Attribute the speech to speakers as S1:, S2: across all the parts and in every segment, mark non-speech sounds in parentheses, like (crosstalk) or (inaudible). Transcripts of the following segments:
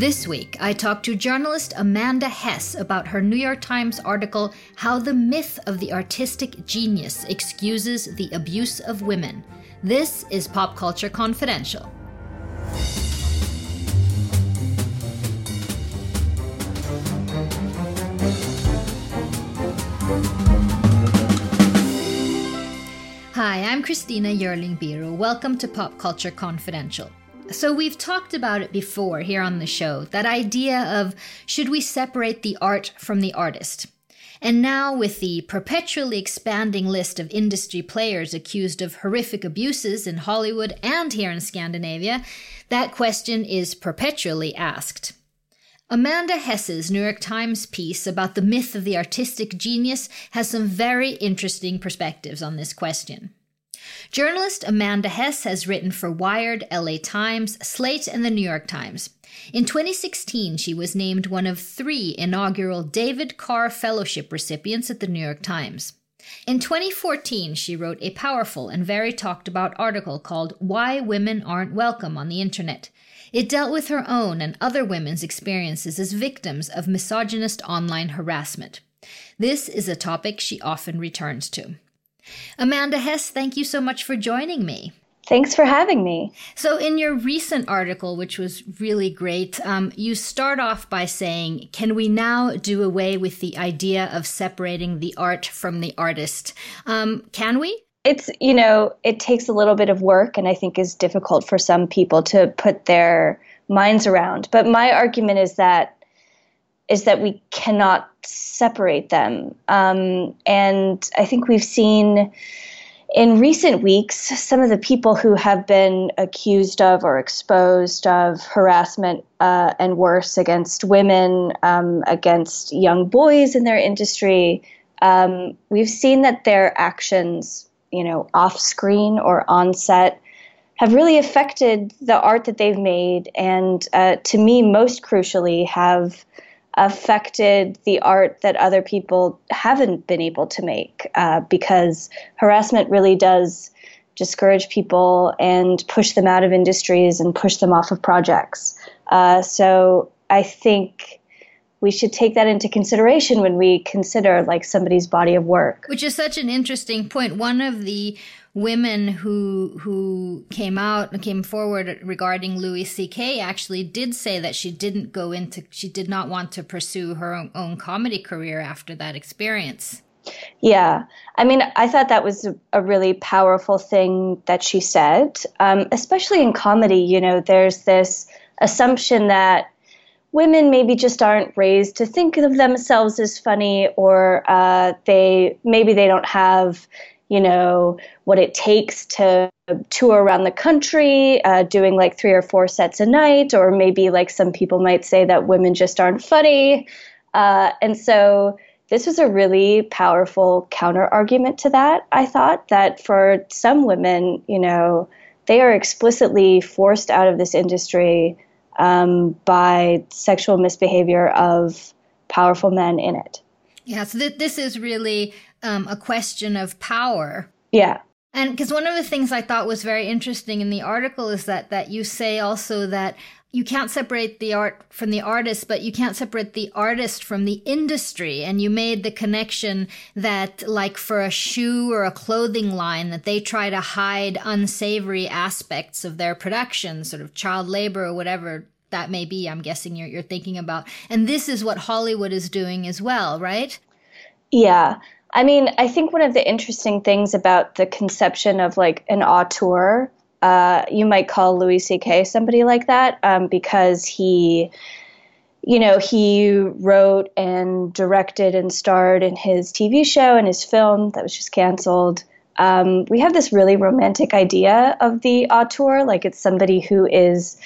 S1: This week, I talked to journalist Amanda Hess about her New York Times article, How the Myth of the Artistic Genius Excuses the Abuse of Women. This is Pop Culture Confidential. Hi, I'm Christina Jeurling Birro. Welcome to Pop Culture Confidential. So, we've talked about it before here on the show that idea of should we separate the art from the artist? And now, with the perpetually expanding list of industry players accused of horrific abuses in Hollywood and here in Scandinavia, that question is perpetually asked. Amanda Hess's New York Times piece about the myth of the artistic genius has some very interesting perspectives on this question. Journalist Amanda Hess has written for Wired, LA Times, Slate, and the New York Times. In 2016, she was named one of three inaugural David Carr Fellowship recipients at the New York Times. In 2014, she wrote a powerful and very talked about article called Why Women Aren't Welcome on the Internet. It dealt with her own and other women's experiences as victims of misogynist online harassment. This is a topic she often returns to. Amanda Hess, thank you so much for joining me.
S2: Thanks for having me.
S1: So, in your recent article, which was really great, um, you start off by saying, Can we now do away with the idea of separating the art from the artist? Um, can we?
S2: It's, you know, it takes a little bit of work and I think is difficult for some people to put their minds around. But my argument is that is that we cannot separate them. Um, and I think we've seen in recent weeks some of the people who have been accused of or exposed of harassment uh, and worse against women, um, against young boys in their industry. Um, we've seen that their actions, you know, off screen or on set, have really affected the art that they've made, and uh, to me, most crucially, have affected the art that other people haven't been able to make uh, because harassment really does discourage people and push them out of industries and push them off of projects. Uh, so I think we should take that into consideration when we consider like somebody's body of work.
S1: Which is such an interesting point. One of the women who who came out came forward regarding Louis C.K. actually did say that she didn't go into she did not want to pursue her own, own comedy career after that experience.
S2: Yeah, I mean, I thought that was a, really powerful thing that she said, um, especially in comedy. You know, there's this assumption that women maybe just aren't raised to think of themselves as funny, or uh, they maybe they don't have you know, what it takes to tour around the country, uh, doing like three or four sets a night, or maybe like some people might say that women just aren't funny. Uh, and so this was a really powerful counter argument to that. I thought that for some women, you know, they are explicitly forced out of this industry um, by sexual misbehavior of powerful men in it.
S1: Yeah, so th- this is really um, a question of power.
S2: Yeah.
S1: And because one of the things I thought was very interesting in the article is that that you say also that you can't separate the art from the artist, but you can't separate the artist from the industry. And you made the connection that, like for a shoe or a clothing line, that they try to hide unsavory aspects of their production, sort of child labor or whatever that may be. I'm guessing you're, you're thinking about. And this is what Hollywood is doing as well, right?
S2: Yeah. I mean, I think one of the interesting things about the conception of like an auteur, uh, you might call Louis C.K. somebody like that um, because he, you know, he wrote and directed and starred in his TV show and his film that was just canceled. Um, we have this really romantic idea of the auteur, like it's somebody who is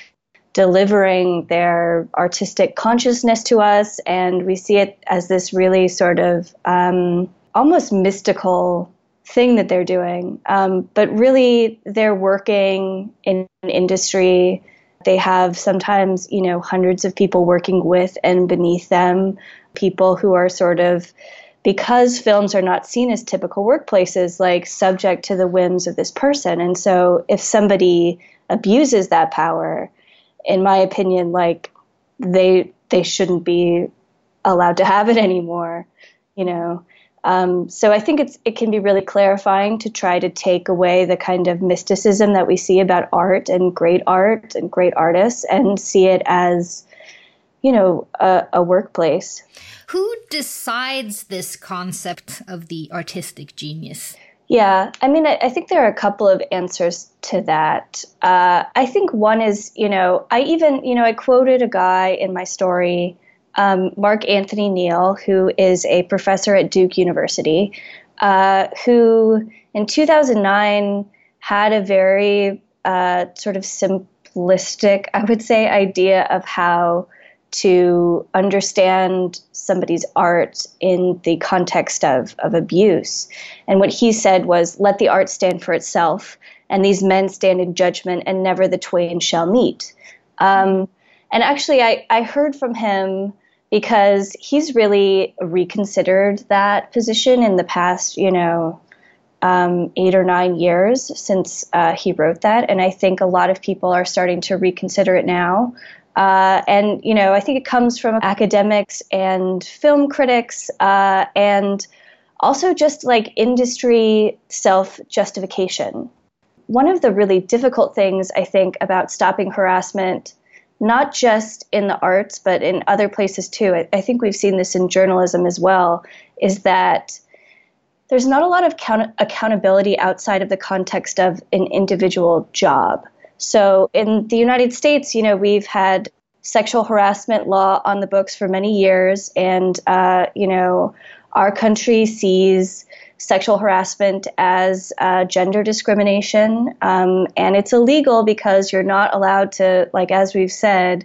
S2: delivering their artistic consciousness to us, and we see it as this really sort of um, almost mystical thing that they're doing. Um, but really, they're working in an industry. They have sometimes, you know, hundreds of people working with and beneath them, people who are sort of, because films are not seen as typical workplaces, like subject to the whims of this person. And so if somebody abuses that power, in my opinion, like they they shouldn't be allowed to have it (laughs) anymore. You know, um, so I think it's it can be really clarifying to try to take away the kind of mysticism that we see about art and great art and great artists and see it as, you know, a, a workplace.
S1: Who decides this concept of the artistic genius?
S2: Yeah, I mean, I, I, think there are a couple of answers to that. Uh, I think one is, you know, I even, you know, I quoted a guy in my story um, Mark Anthony Neal, who is a professor at Duke University, uh, who in 2009 had a very uh, sort of simplistic, (laughs) I would say, idea of how to understand somebody's art in the context of, of abuse. And what he said was, let the art stand for itself, and these men stand in judgment, and never the twain shall meet. Um, and actually, I, I heard from him because he's really reconsidered that position in the past, you know, um, eight or nine years since uh, he wrote that. And I think a lot of people are starting to reconsider it now. Uh, and, you know, I think it comes from academics and film critics uh, and also just like industry self justification. One of the really difficult things I think about stopping harassment not just in the arts, but in other places too. I, I think we've seen this in journalism as well, is that there's not a lot of count- accountability outside of the context of an individual job. So in the United States, you know, we've had sexual harassment law on the books for many years, and uh, you know, our country sees sexual harassment as uh, gender discrimination, um, and it's illegal because you're not allowed to, like as we've said,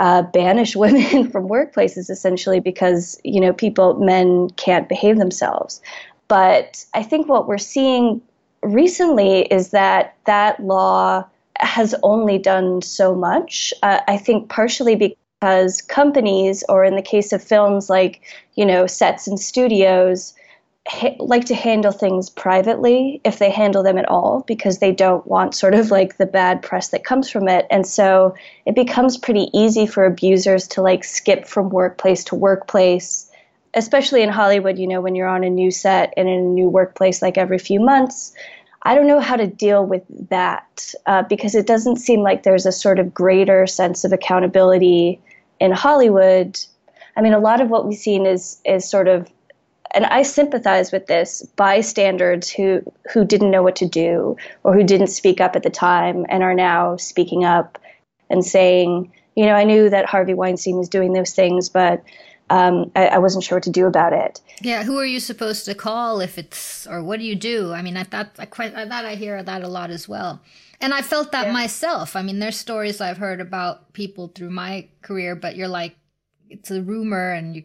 S2: uh, banish (laughs) women from workplaces essentially because you know people men can't behave themselves. But I think what we're seeing recently is that that law has only done so much. Uh, I think partially because companies, or in the case of films like you know sets and studios, ha- like to handle things privately if they handle them at all because they don't want sort of like the bad press that comes from it and so it becomes pretty easy for abusers to like skip from workplace to workplace especially in hollywood you know when you're on a new set and in a new workplace like every few months I don't know how to deal with that uh, because it doesn't seem like there's a sort of greater sense of accountability in Hollywood. I mean, a lot of what we've seen is is sort of and I sympathize with this bystanders who who didn't know what to do or who didn't speak up at the time and are now speaking up and saying, you know, I knew that Harvey Weinstein was doing those things, but um, I, I, wasn't sure what to do about it.
S1: Yeah, who are you supposed to call if it's or what do you do? I mean, I thought I quite I thought I hear that a lot as well. And I felt that yeah. myself. I mean, there's stories I've heard about people through my career, but you're like, it's a rumor, and you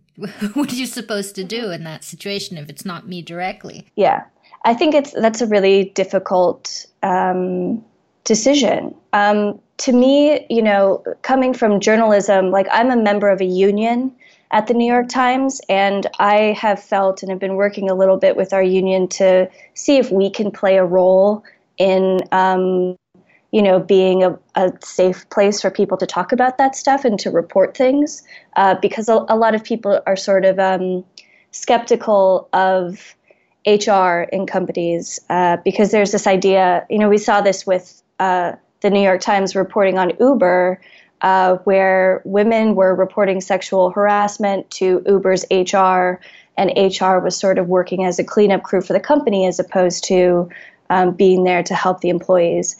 S1: (laughs) what are you supposed to do in that situation if it's not me directly?
S2: Yeah, I think it's that's a really difficult um, decision. Um, to me, you know, coming from journalism, like I'm a member of a union at the New York Times, and I have felt and have been working a little bit with our union to see if we can play a role in um, you know, being a, a, safe place for people to talk about that stuff and to report things, uh, because a, a, lot of people are sort of um, skeptical of HR in companies uh, because there's this idea, you know, we saw this with uh, the New York Times reporting on Uber. Uh, where women were reporting sexual harassment to Uber's HR, and HR was sort of working as a cleanup crew for the company as opposed to um, being there to help the employees.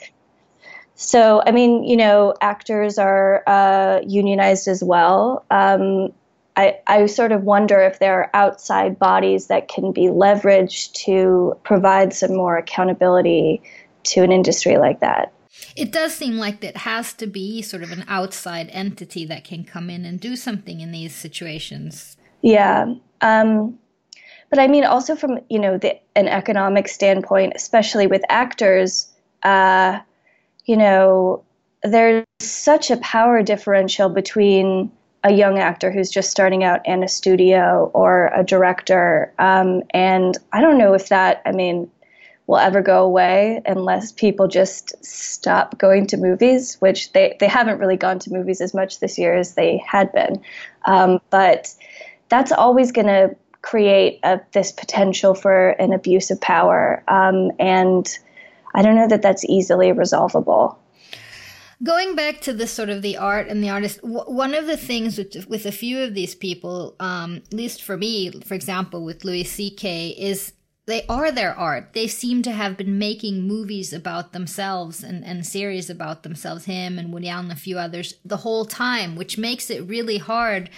S2: So, I mean, you know, actors are uh, unionized as well. Um, I, I sort of wonder if there are outside bodies that can be leveraged to provide some more accountability to an industry like that.
S1: It does seem like it has to be sort of an outside entity that can come in and do something in these situations.
S2: Yeah. Um, but I mean, also from you know the, an economic standpoint, especially with actors, uh, you know, there's such a power differential between a young actor who's just starting out and a studio or a director. Um, and I don't know if that, I mean, will ever go away unless people just stop going to movies, which they, they haven't really gone to movies as much this year as they had been. Um, but that's always going to create a, this potential for an abuse of power. Um, and I don't know that that's easily resolvable.
S1: Going back to the sort of the art and the artist, w- one of the things with, with a few of these people, um, at least for me, for example, with Louis C.K., is they are their art. They seem to have been making movies about themselves and, and series about themselves, him and Woody Allen and a few others, the whole time, which makes it really hard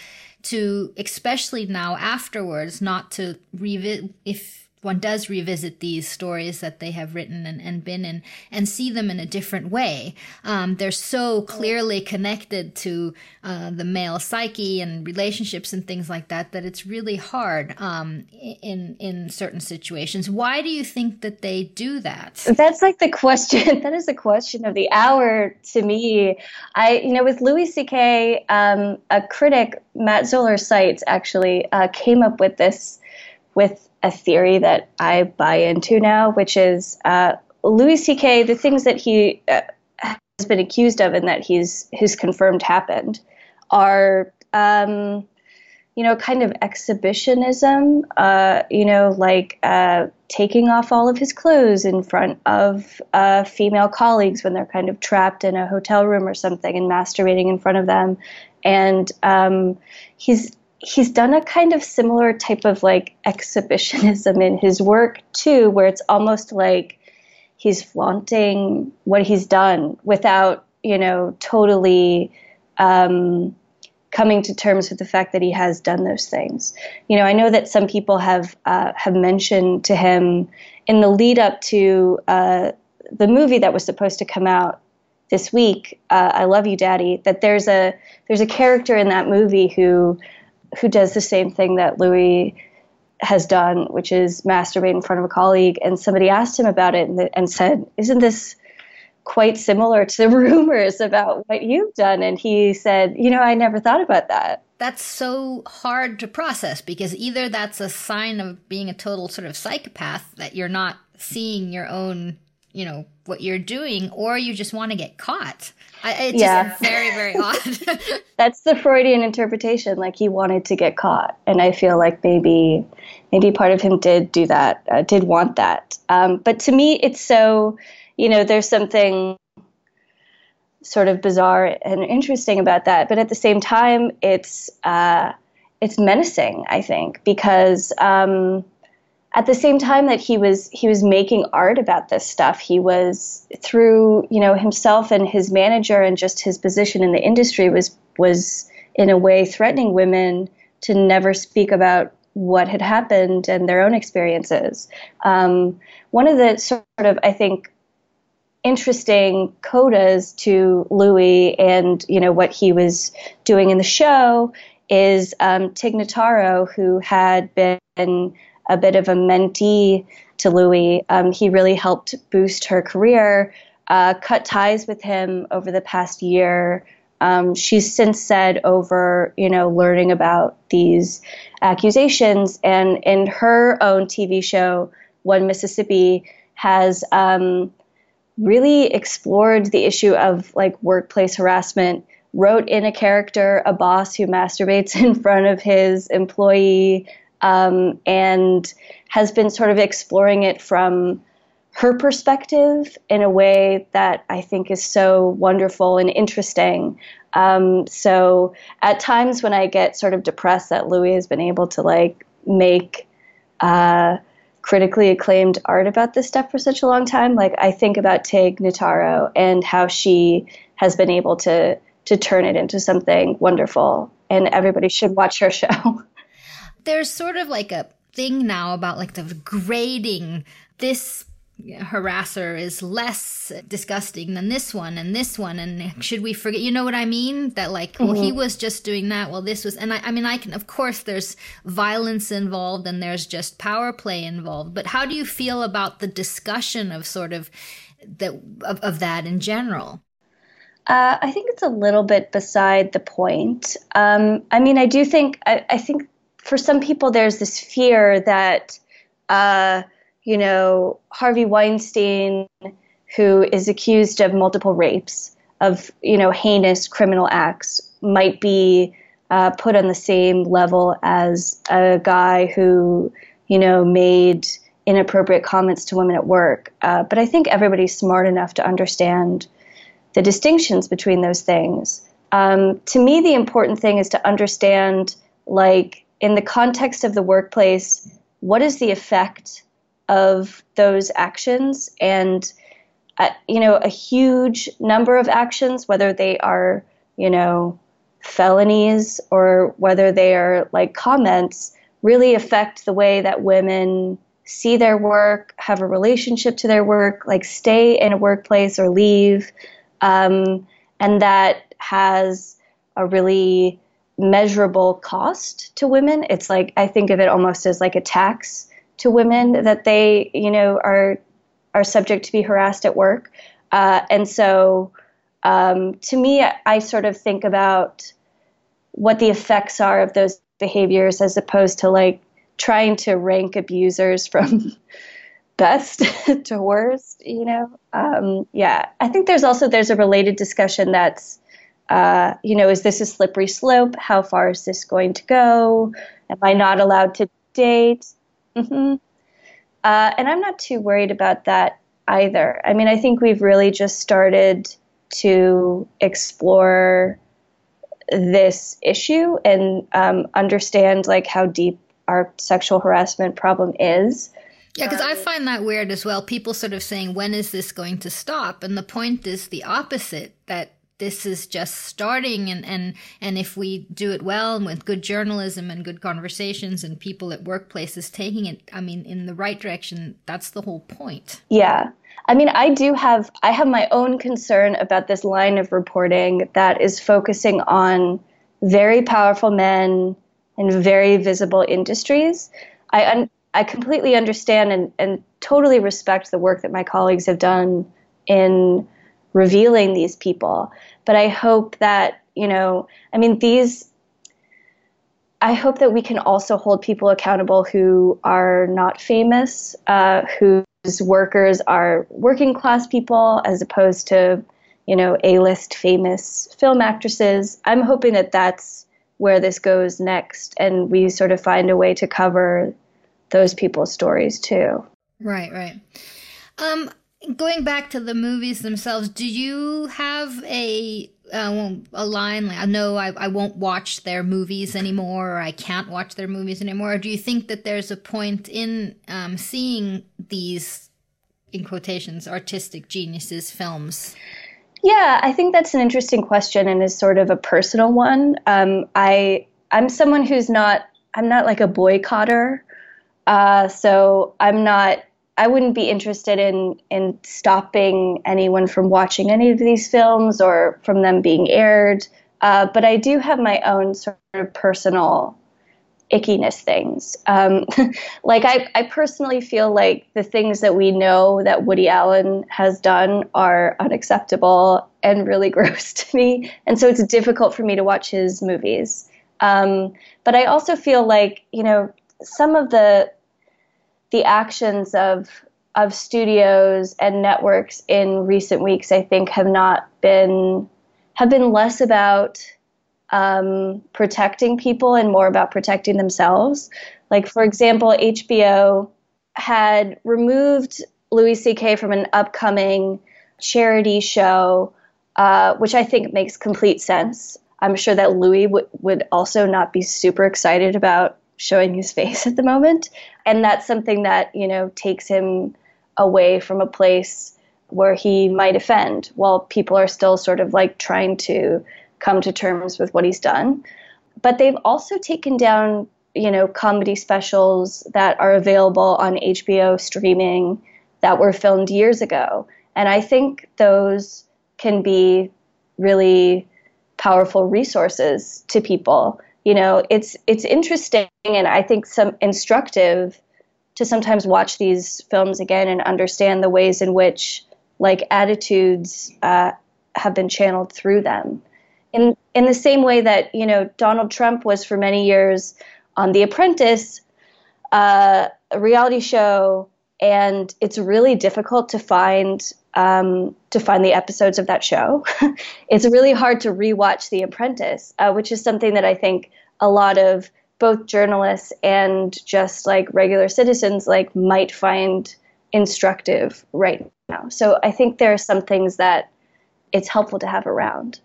S1: to, especially now afterwards, not to revisit if one does revisit these stories that they have written and, and been in and see them in a different way. Um, they're so clearly connected to uh, the male psyche and relationships and things like that that it's really hard um, in in certain situations. Why do you think that they do that?
S2: That's like the question. (laughs) that is the question of the hour to me. I, you know, with Louis C.K., um, a critic, Matt Zoller Seitz actually uh, came up with this with a theory that I buy into now, which is uh, Louis C.K. The things that he uh, has been accused of and that he's his confirmed happened are, um, you know, kind of exhibitionism. Uh, you know, like uh, taking off all of his clothes in front of uh, female colleagues when they're kind of trapped in a hotel room or something and masturbating in front of them, and um, he's he's done a kind of similar type of like exhibitionism in his work too, where it's almost like he's flaunting what he's done without, you know, totally um, coming to terms with the fact that he has done those things. You know, I know that some people have uh, have mentioned to him in the lead up to uh, the movie that was supposed to come out this week, uh, "I Love You, Daddy," that there's a there's a character in that movie who who does the same thing that Louis has done, which is masturbate in front of a colleague. And somebody asked him about it and, and said, Isn't this quite similar to (laughs) rumors about what you've done? And he said, You know, I never thought about that.
S1: That's so hard to process because either that's a sign of being a total sort of psychopath that you're not seeing your own you know what you're doing or you just want to get caught. I, it's yeah. just very very (laughs) odd. (laughs)
S2: That's the freudian interpretation like he wanted to get caught. And i feel like maybe maybe part of him did do that uh, did want that. Um, but to me it's so you know there's something sort of bizarre and interesting about that. But at the same time it's uh, it's menacing i think because um, at the same time that he was he was making art about this stuff he was through you know himself and his manager and just his position in the industry was was in a way threatening women to never speak about what had happened and their own experiences. Um, one of the sort of i think interesting codas to louis and you know what he was doing in the show is um, tig notaro who had been a bit of a mentee to Louis. Um, he really helped boost her career, uh, cut ties with him over the past year. Um, she's since said over, you know, learning about these accusations, and in her own TV show, One Mississippi, has um, really explored the issue of like workplace harassment. Wrote in a character, a boss who masturbates (laughs) in front of his employee um, and has been sort of exploring it from her perspective in a way that I think is so wonderful and interesting. Um, so at times when I get sort of depressed that Louis has been able to like make uh, critically acclaimed art about this stuff for such a long time, like I think about Tig Notaro and how she has been able to to turn it into something wonderful. And everybody should watch her show. (laughs)
S1: there's sort of like a thing now about like the grading this harasser is less disgusting than this one and this one and should we forget you know what i mean that like mm-hmm. well he mm-hmm. was just doing that well this was and I, I mean i can of course there's violence involved and there's just power play involved but how do you feel about the discussion of sort of that of, of that in general
S2: uh, I think it's a little bit beside the point. Um, I mean, I do think I, I think for some people, there's this fear that, uh, you know, Harvey Weinstein, who is accused of multiple rapes, of, you know, heinous criminal acts, might be uh, put on the same level as a guy who, you know, made inappropriate comments to women at work. Uh, but I think everybody's smart enough to understand the distinctions between those things. Um, to me, the important thing is to understand, like, in the context of the workplace, what is the effect of those actions? And, uh, you know, a huge number of actions, whether they are, you know, felonies or whether they are like comments, really affect the way that women see their work, have a relationship to their work, like stay in a workplace or leave. Um, and that has a really measurable cost to women. It's like, I think of it almost as like a tax to women that they, you know, are, are subject to be harassed at work. Uh, and so, um, to me, I, I sort of think about what the effects are of those behaviors as opposed to like trying to rank abusers from (laughs) best (laughs) to worst you know um, yeah i think there's also there's a related discussion that's uh, you know is this a slippery slope how far is this going to go am i not allowed to date mm-hmm. uh, and i'm not too worried about that either i mean i think we've really just started to explore this issue and um, understand like how deep our sexual harassment problem is.
S1: Yeah, because I find that weird as well. People sort of saying, when is this going to stop? And the point is the opposite that this is just starting and, and and if we do it well and with good journalism and good conversations and people at workplaces taking it i mean in the right direction that's the whole point
S2: yeah i mean i do have i have my own concern about this line of reporting that is focusing on very powerful men in very visible industries. I, un- I completely understand and, and totally respect the work that my colleagues have done in revealing these people. But I hope that, you know, I mean, these, I hope that we can also hold people accountable who are not famous, uh, whose workers are working class people as opposed to, you know, A list famous film actresses. I'm hoping that that's where this goes next and we sort of find a way to cover those people's stories too
S1: right right um going back to the movies themselves do you have a uh, a line like no I, I won't watch their movies anymore or i can't watch their movies anymore or do you think that there's a point in um, seeing these in quotations artistic geniuses films
S2: yeah, I think that's an interesting question and is sort of a personal one. Um, I I'm someone who's not I'm not like a boycotter, uh, so I'm not. I wouldn't be interested in in stopping anyone from watching any of these films or from them being aired. Uh, but I do have my own sort of personal ickiness things. Um, (laughs) like I, I personally feel like the things that we know that Woody Allen has done are unacceptable and really (laughs) gross to me, and so it's difficult for me to watch his movies. Um, but I also feel like you know some of the the actions of of studios and networks in recent weeks, I think, have not been have been less about um, protecting people and more about protecting themselves. Like, for example, HBO had removed Louis C.K. from an upcoming charity show, uh, which I think makes complete sense. I'm sure that Louis w- would also not be super excited about showing his face at the moment. And that's something that, you know, takes him away from a place where he might offend while people are still sort of like trying to come to terms with what he's done. But they've also taken down, you know, comedy specials that are available on HBO streaming that were filmed years ago. And I think those can be really powerful resources to people. You know, it's it's interesting and I think some instructive to sometimes watch these films again and understand the ways in which like attitudes uh, have been channeled through them. In in the same way that you know Donald Trump was for many years on The Apprentice, uh, a reality show and it's really difficult to find um, to find the episodes of that show. (laughs) it's really hard to rewatch The Apprentice, uh, which is something that I think a lot of both journalists and just like regular citizens like might find instructive right now. So I think there are some things that it's helpful to have around.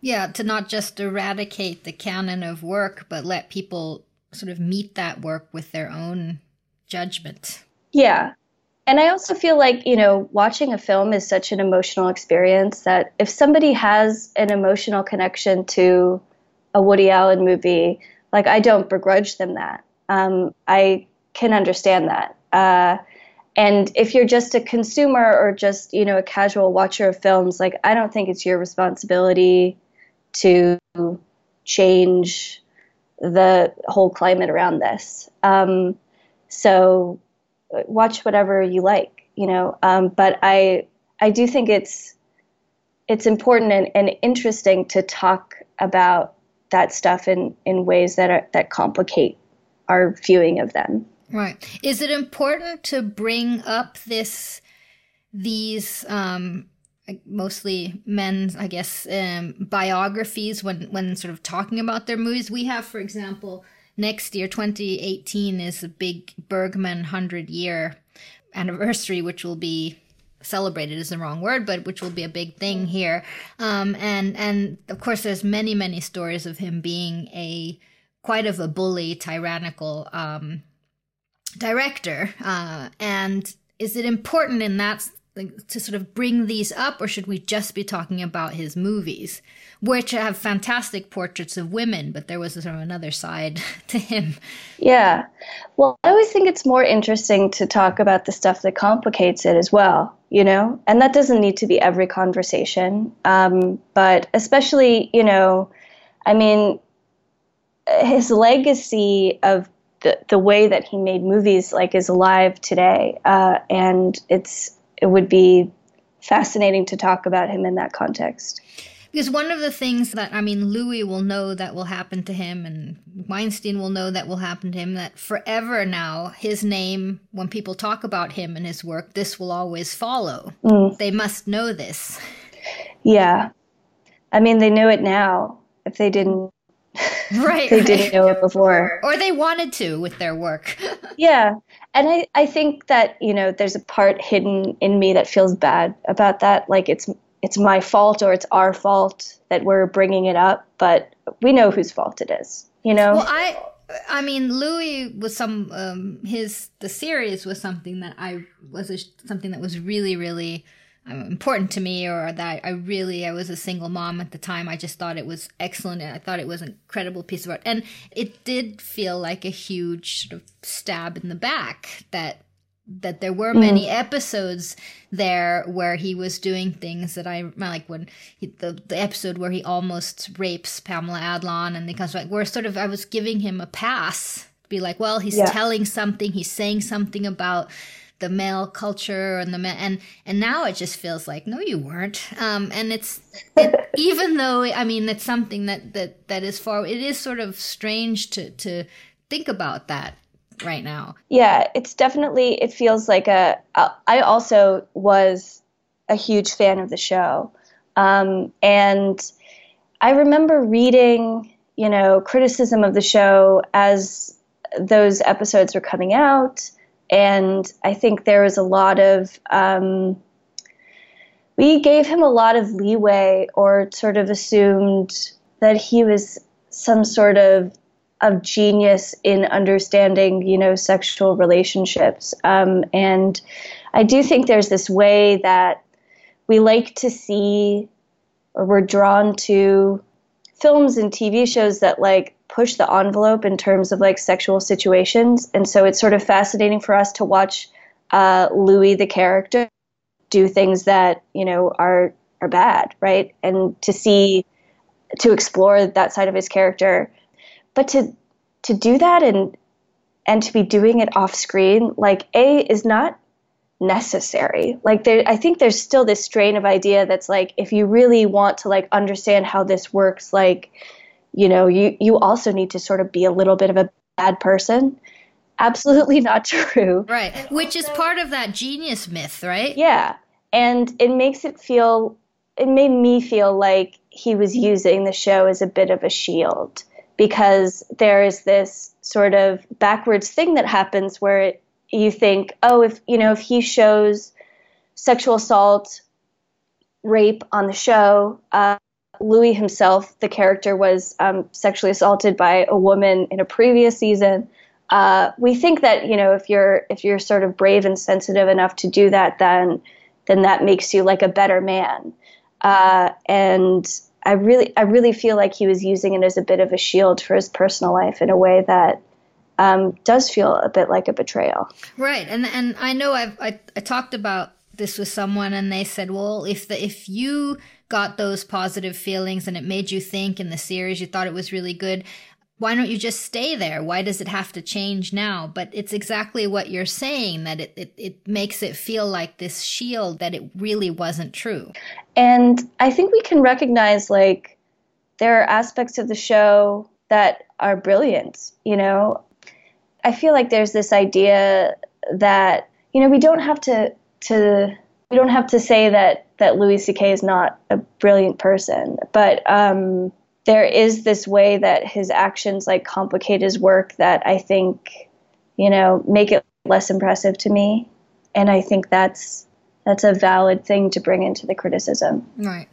S1: Yeah, to not just eradicate the canon of work, but let people sort of meet that work with their own judgment.
S2: Yeah. And I also feel like, you know, watching a film is such an emotional experience that if somebody has an emotional connection to a Woody Allen movie, like I don't begrudge them that. Um, I can understand that. Uh, and if you're just a consumer or just, you know, a casual watcher of films, like I don't think it's your responsibility to change the whole climate around this. Um, so watch whatever you like, you know. Um, but I I do think it's it's important and, and interesting to talk about that stuff in, in ways that are that complicate our viewing of them.
S1: Right. Is it important to bring up this these um mostly men's I guess um biographies when when sort of talking about their movies? We have for example next year, 2018, is a big Bergman 100 year anniversary, which will be celebrated is the wrong word, but which will be a big thing here. Um, and and of course, there's many many stories of him being a quite of a bully, tyrannical um, director. Uh, and is it important in that to sort of bring these up, or should we just be talking about his movies, which have fantastic portraits of women, but there was sort of another side (laughs) to him?
S2: Yeah. Well, I always think it's more interesting to talk about the stuff that complicates it as well, you know? And that doesn't need to be every conversation. Um, but especially, you know, I mean, his legacy of the, the way that he made movies like is alive today uh, and it's it would be fascinating to talk about him in that context.
S1: Because one of the things that, I mean, Louis will know that will happen to him, and Weinstein will know that will happen to him, that forever now, his name, when people talk about him and his work, this will always follow. Mm. They must know this.
S2: Yeah. I mean, they know it now. If they didn't,
S1: right,
S2: they didn't know it before.
S1: Or they wanted to with their work. (laughs)
S2: yeah and I, I think that you know there's a part hidden in me that feels bad about that. Like it's it's my fault or it's our fault that we're bringing it up but we know whose fault it is you know?
S1: Well i i mean louis was some um his the series was something that i was a, something that was really really important to me or that I really I was a single mom at the time. I just thought it was excellent and I thought it was an incredible piece of art. And it did feel like a huge sort of stab in the back that that there were many mm. episodes there where he was doing things that I like when he, the the episode where he almost rapes Pamela Adlon and they comes back where sort of I was giving him a pass be like well he's yeah. telling something he's saying something about the male culture and the men, and and now it just feels like no you weren't. Um and it's it, (laughs) even though i mean it's something that that that is far it is sort of strange to to think about that right now.
S2: Yeah it's definitely it feels like a i also was a huge fan of the show. Um and i remember reading you know criticism of the show as those episodes were coming out and I think there was a lot of um, we gave him a lot of leeway, or sort of assumed that he was some sort of of genius in understanding, you know, sexual relationships. Um, and I do think there's this way that we like to see, or we're drawn to films and TV shows that like push the envelope in terms of like sexual situations. And so it's sort of fascinating for us to watch uh, Louis the character do things that you know are are bad, right? And to see to explore that side of his character, but to to do that and and to be doing it off screen, like a is not necessary. Like there, I think there's still this strain of idea that's like if you really want to like understand how this works, like you know, you you also need to sort of be a little bit of a bad person. absolutely (laughs) not true.
S1: Right. Which is part of that genius myth, right?
S2: Yeah. And it makes it feel, it made me feel like he was using the show as a bit of a shield because there is this sort of backwards thing that happens where it, you think, oh, if, you know, if he shows sexual assault, rape on the show, uh, Louis himself, the character, was um, sexually assaulted by a woman in a previous season. Uh, we think that you know if you're if you're sort of brave and sensitive enough to do that, then then that makes you like a better man. Uh, and I really I really feel like he was using it as a bit of a shield for his personal life in a way that um, does feel a bit like a betrayal.
S1: Right, and and I know I've I, I talked about this with someone, and they said, well, if the if you got those positive feelings and it made you think in the series, you thought it was really good. Why don't you just stay there? Why does it have to change now? But it's exactly what you're saying that it, it, it makes it feel like this shield that it really wasn't true.
S2: And I think we can recognize like there are aspects of the show that are brilliant, you know. I feel like there's this idea that, you know, we don't have to to we don't have to say that that Louis C.K. is not a brilliant person, but um, there is this way that his actions like complicate his work that I think, you know, make it less impressive to me, and I think that's that's a valid thing to bring into the criticism.
S1: Right,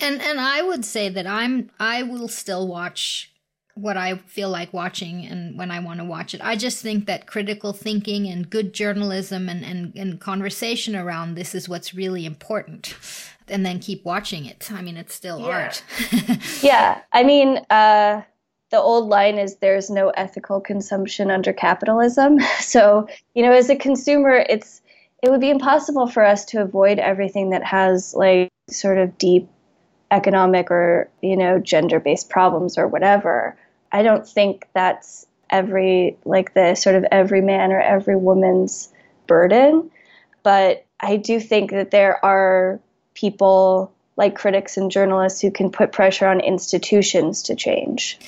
S1: and and I would say that I'm I will still watch what I feel like watching and when I want to watch it. I just think that critical thinking and good journalism and, and, and conversation around this is what's really important. And then keep watching it. I mean, it's still
S2: yeah.
S1: art. (laughs)
S2: yeah. I mean, uh, the old line is there's no ethical consumption under capitalism. (laughs) So, you know, as a consumer, it's it would be impossible for us to avoid everything that has like sort of deep economic or, you know, gender-based problems or whatever. I don't think that's every like the sort of every man or every woman's burden, but I do think that there are people like critics and journalists who can put pressure on institutions to change.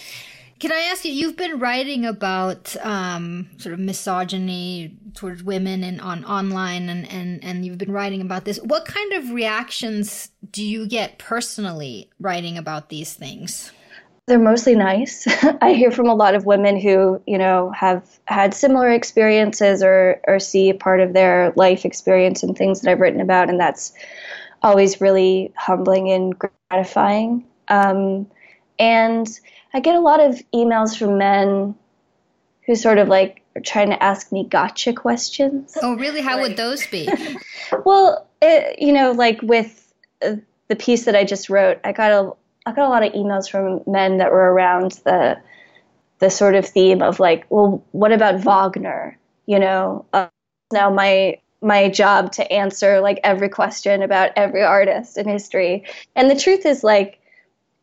S1: Can I ask you? You've been writing about um, sort of misogyny towards women and on online, and, and and you've been writing about this. What kind of reactions do you get personally writing about these things?
S2: They're mostly nice. (laughs) I hear from a lot of women who, you know, have had similar experiences or or see part of their life experience and things that I've written about, and that's always really humbling and gratifying. Um, and I get a lot of emails from men who sort of like are trying to ask me gotcha questions.
S1: Oh, really? How would those be? (laughs)
S2: well, it, you know, like with uh, the piece that I just wrote, I got a I got a lot of emails from men that were around the the sort of theme of like, well, what about Wagner? You know, uh, now my my job to answer like every question about every artist in history. And the truth is like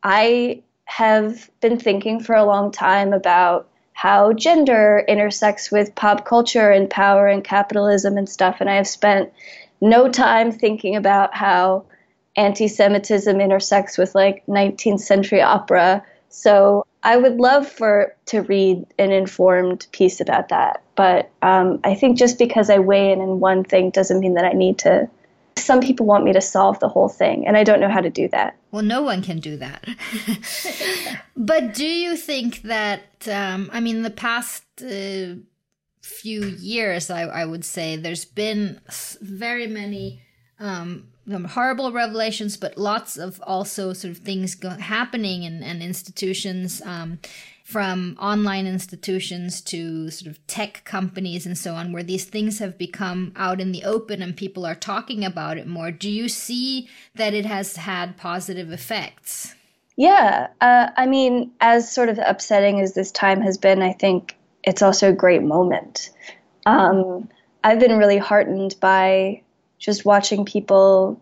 S2: I have been thinking for a long time about how gender intersects with pop culture and power and capitalism and stuff and I have spent no time thinking about how anti-Semitism intersects with like 19th century opera. So I would love for to read an informed piece about that. But um, I think just because I weigh in in one thing doesn't mean that I need to. Some people want me to solve the whole thing, and I don't know how to do that.
S1: Well, no one can do that. (laughs) but do you think that, um, I mean, the past uh, few years, I, I, would say, there's been very many um, horrible revelations, but lots of also sort of things go- happening in, in institutions, um, from online institutions to sort of tech companies and so on, where these things have become out in the open and people are talking about it more. Do you see that it has had positive effects?
S2: Yeah. Uh, I mean, as sort of upsetting as this time has been, I think it's also a great moment. Um, I've been really heartened by just watching people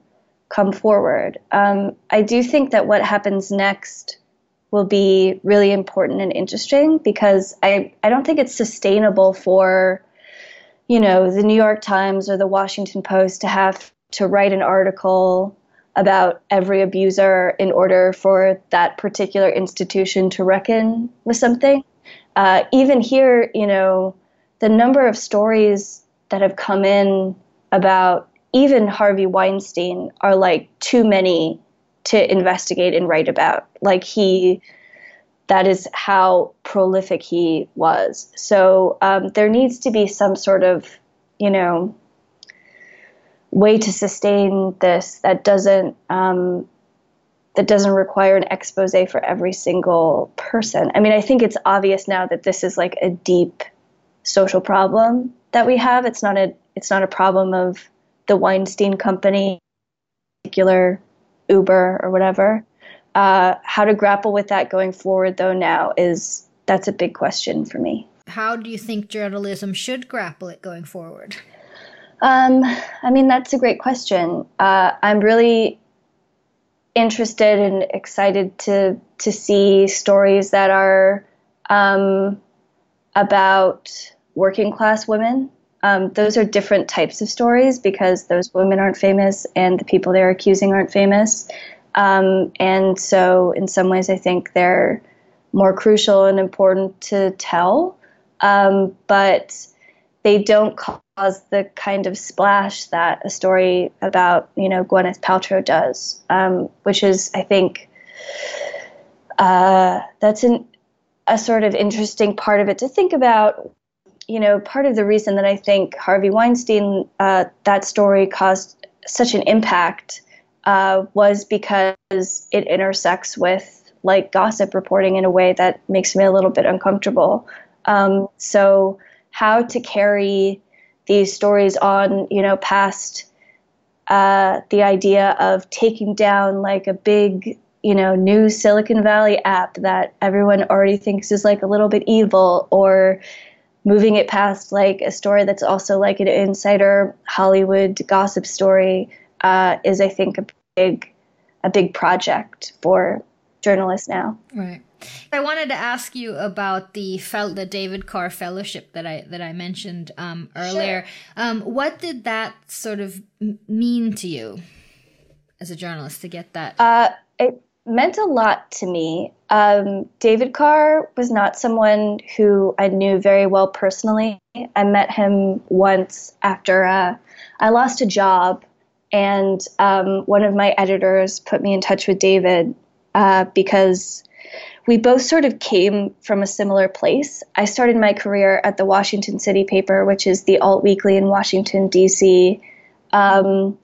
S2: come forward. Um, I do think that what happens next will be really important and interesting because I, I don't think it's sustainable for, you know, the New York Times or the Washington Post to have to write an article about every abuser in order for that particular institution to reckon with something. Uh, even here, you know, the number of stories that have come in about even Harvey Weinstein are like too many to investigate and write about. Like he, that is how prolific he was. So um, there needs to be some sort of, you know, way to sustain this that doesn't um, that doesn't require an expose for every single person. I mean, I think it's obvious now that this is like a deep social problem that we have. It's not a it's not a problem of the Weinstein Company, particular Uber or whatever. Uh, how to grapple with that going forward, though, now is that's a big question for me.
S1: How do you think journalism should grapple it going forward?
S2: Um, I mean, that's a great question. Uh, I'm really interested and excited to to see stories that are um, about working class women. Um, those are different types of stories because those women aren't famous and the people they're accusing aren't famous. Um, and so, in some ways, I think they're more crucial and important to tell. Um, but they don't cause the kind of splash that a story about you know Gwyneth Paltrow does, um, which is I think uh, that's an, a sort of interesting part of it to think about. You know, part of the reason that I think Harvey Weinstein uh, that story caused such an impact uh, was because it intersects with like gossip reporting in a way that makes me a little bit uncomfortable. Um, so how to carry these stories on, you know, past uh, the idea of taking down like a big, you know, new Silicon Valley app that everyone already thinks is like a little bit evil, or moving it past like a story that's also like an insider Hollywood gossip story uh, is, I think, a big, a big project for journalists now.
S1: Right. I wanted to ask you about the fel- the David Carr Fellowship that I that I mentioned um, earlier. Sure. Um, what did that sort of mean to you as a journalist to get that?
S2: Uh, it meant a lot to me. Um, David Carr was not someone who I knew very well personally. I met him once after uh, I lost a job, and um, one of my editors put me in touch with David uh, because we both sort of came from a similar place. I started my career at the Washington City paper, which is the alt weekly in Washington, D.C. Um,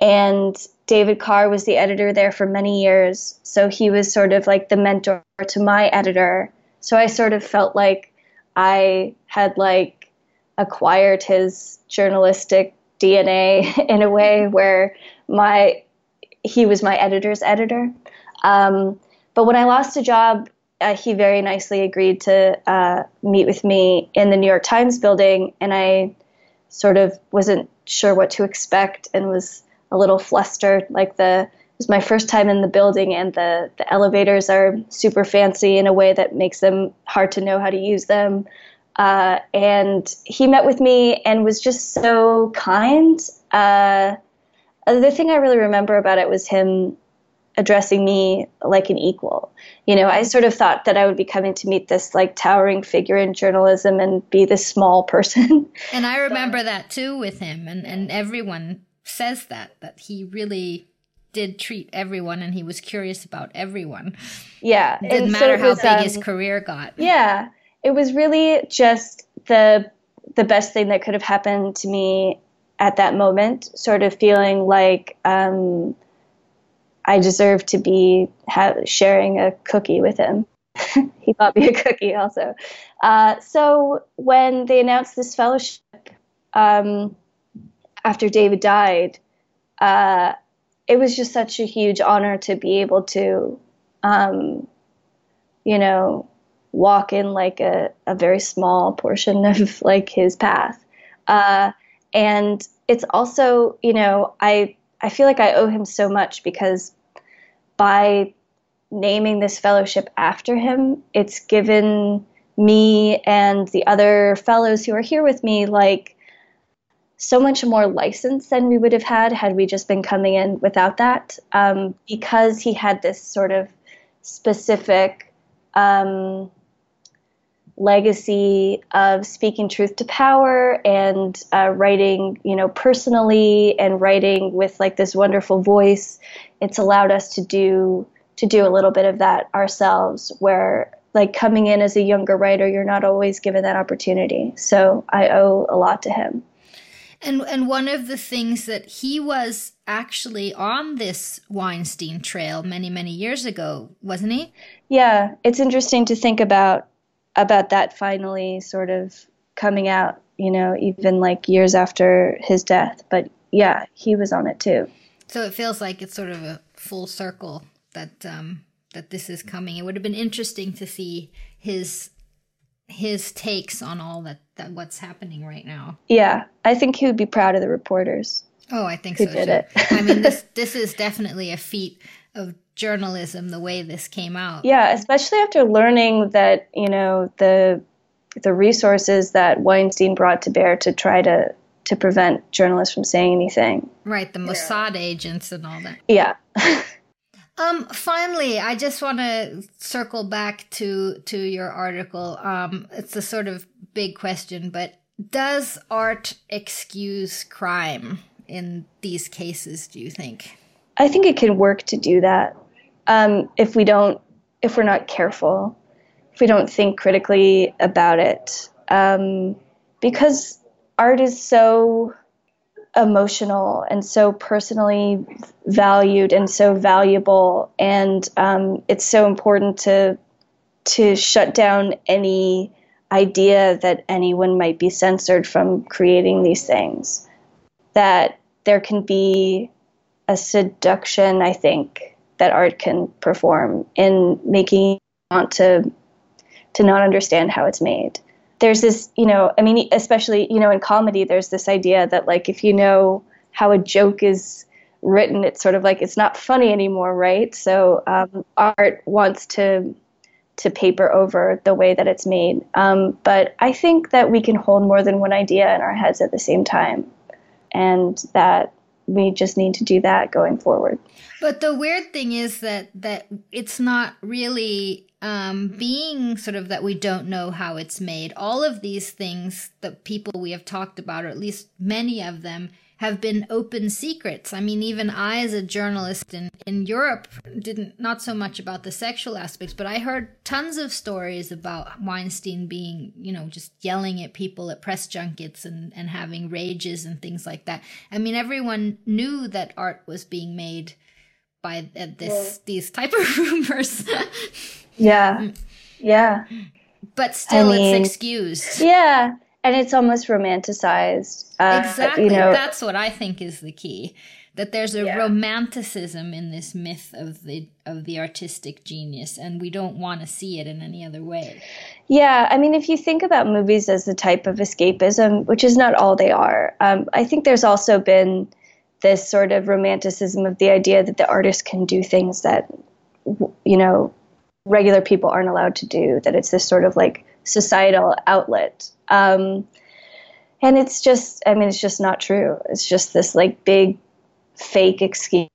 S2: and David Carr was the editor there for many years. So he was sort of like the mentor to my editor. So I sort of felt like I had like acquired his journalistic DNA (laughs) in a way where my he was my editor's editor. Um, but when I lost a job, uh, he very nicely agreed to uh, meet with me in the New York Times building, and I sort of wasn't sure what to expect and was a little flustered. Like the it was my first time in the building, and the the elevators are super fancy in a way that makes them hard to know how to use them. Uh, and he met with me and was just so kind. Uh, the thing I really remember about it was him addressing me like an equal. You know, I sort of thought that I would be coming to meet this like towering figure in journalism and be this small person. (laughs)
S1: And I remember that too with him and, and everyone says that, that he really did treat everyone and he was curious about everyone.
S2: Yeah.
S1: It didn't matter so how was, big um, his career got.
S2: Yeah. It was really just the the best thing that could have happened to me at that moment, sort of feeling like um, I deserve to be ha- sharing a cookie with him. (laughs) he bought me a cookie also. Uh, so when they announced this fellowship um, after David died, uh, it was just such a huge honor to be able to, um, you know, walk in like a, a very small portion (laughs) of like his path. Uh, and it's also, you know, I I feel like I owe him so much because by naming this fellowship after him, it's given me and the other fellows who are here with me like so much more license than we would have had had we just been coming in without that um, because he had this sort of specific um, legacy of speaking truth to power and uh, writing, you know, personally and writing with like this wonderful voice. It's allowed us to do to do a little bit of that ourselves, where like coming in as a younger writer, you're not always given that opportunity. So I owe a lot to him.
S1: And and one of the things that he was actually on this Weinstein trail many many years ago, wasn't he?
S2: Yeah, it's interesting to think about about that finally sort of coming out, you know, even like years after his death, but yeah, he was on it too.
S1: So it feels like it's sort of a full circle that um that this is coming. It would have been interesting to see his his takes on all that, that what's happening right now.
S2: Yeah, I think he would be proud of the reporters.
S1: Oh, I think who so. Did too. it. I mean, this (laughs) this is definitely a feat of journalism. The way this came out.
S2: Yeah, especially after learning that you know the the resources that Weinstein brought to bear to try to to prevent journalists from saying anything.
S1: Right, the Mossad yeah. agents and all that.
S2: Yeah. (laughs)
S1: Um, finally, I just want to circle back to to your article. Um, it's a sort of big question, but does art excuse crime in these cases? Do you think?
S2: I think it can work to do that um, if we don't, if we're not careful, if we don't think critically about it, um, because art is so emotional and so personally valued and so valuable. And um, it's so important to to shut down any idea that anyone might be censored from creating these things. That there can be a seduction i think that art can perform in making you want to to not understand how it's made there's this, you know, I mean, especially, you know, in comedy, there's this idea that, like, if you know how a joke is written, it's sort of like it's not funny anymore, right? So um, art wants to to paper over the way that it's made. Um, but I think that we can hold more than one idea in our heads at the same time, and that we just need to do that going forward.
S1: But the weird thing is that that it's not really um, being sort of that we don't know how it's made. All of these things that people we have talked about, or at least many of them, have been open secrets. I mean, even I, as a journalist in, in Europe, didn't, not so much about the sexual aspects, but I heard tons of stories about Weinstein being, you know, just yelling at people at press junkets and, and having rages and things like that. I mean, everyone knew that art was being made by uh, this, yeah. these type of (laughs) rumors.
S2: yeah. Mm. Yeah.
S1: But still, I mean, it's excused.
S2: Yeah and it's almost romanticized.
S1: Uh, exactly. You know, That's what I think is the key. That there's a yeah. romanticism in this myth of the of the artistic genius, and we don't want to see it in any other way.
S2: Yeah, I mean, if you think about movies as a type of escapism, which is not all they are, um, I think there's also been this sort of romanticism of the idea that the artist can do things that you know regular people aren't allowed to do. That it's this sort of like societal outlet um, and it's just, I mean, it's just not true. It's just this like big fake excuse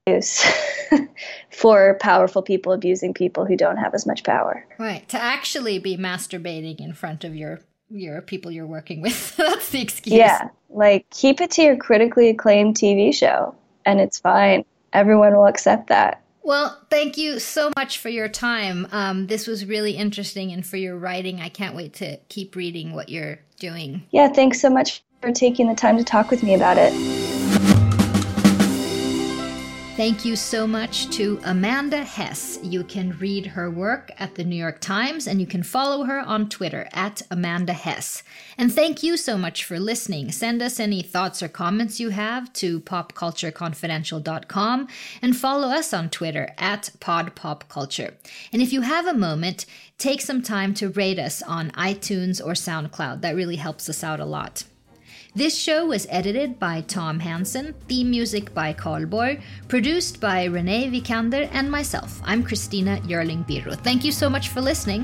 S2: (laughs) for powerful people abusing people who don't have as much power.
S1: Right. To actually be masturbating in front of your your people you're working with. (laughs) That's the excuse.
S2: Yeah. Like keep it to your critically acclaimed TV show and it's fine. Everyone will accept that.
S1: Well, thank you so much for your time. Um, this was really interesting, and for your writing, I can't wait to keep reading what you're doing.
S2: Yeah, thanks so much for taking the time to talk with me about it.
S1: Thank you so much to Amanda Hess. You can read her work at the New York Times and you can follow her on Twitter at Amanda Hess. And thank you so much for listening. Send us any thoughts or comments you have to popcultureconfidential.com and follow us on Twitter at podpopculture. And if you have a moment, take some time to rate us on iTunes or SoundCloud. That really helps us out a lot. This show was edited by Tom Hansen, theme music by Carl Borg, produced by Renee Vikander and myself. I'm Christina Jeurling Birro. Thank you so much for listening.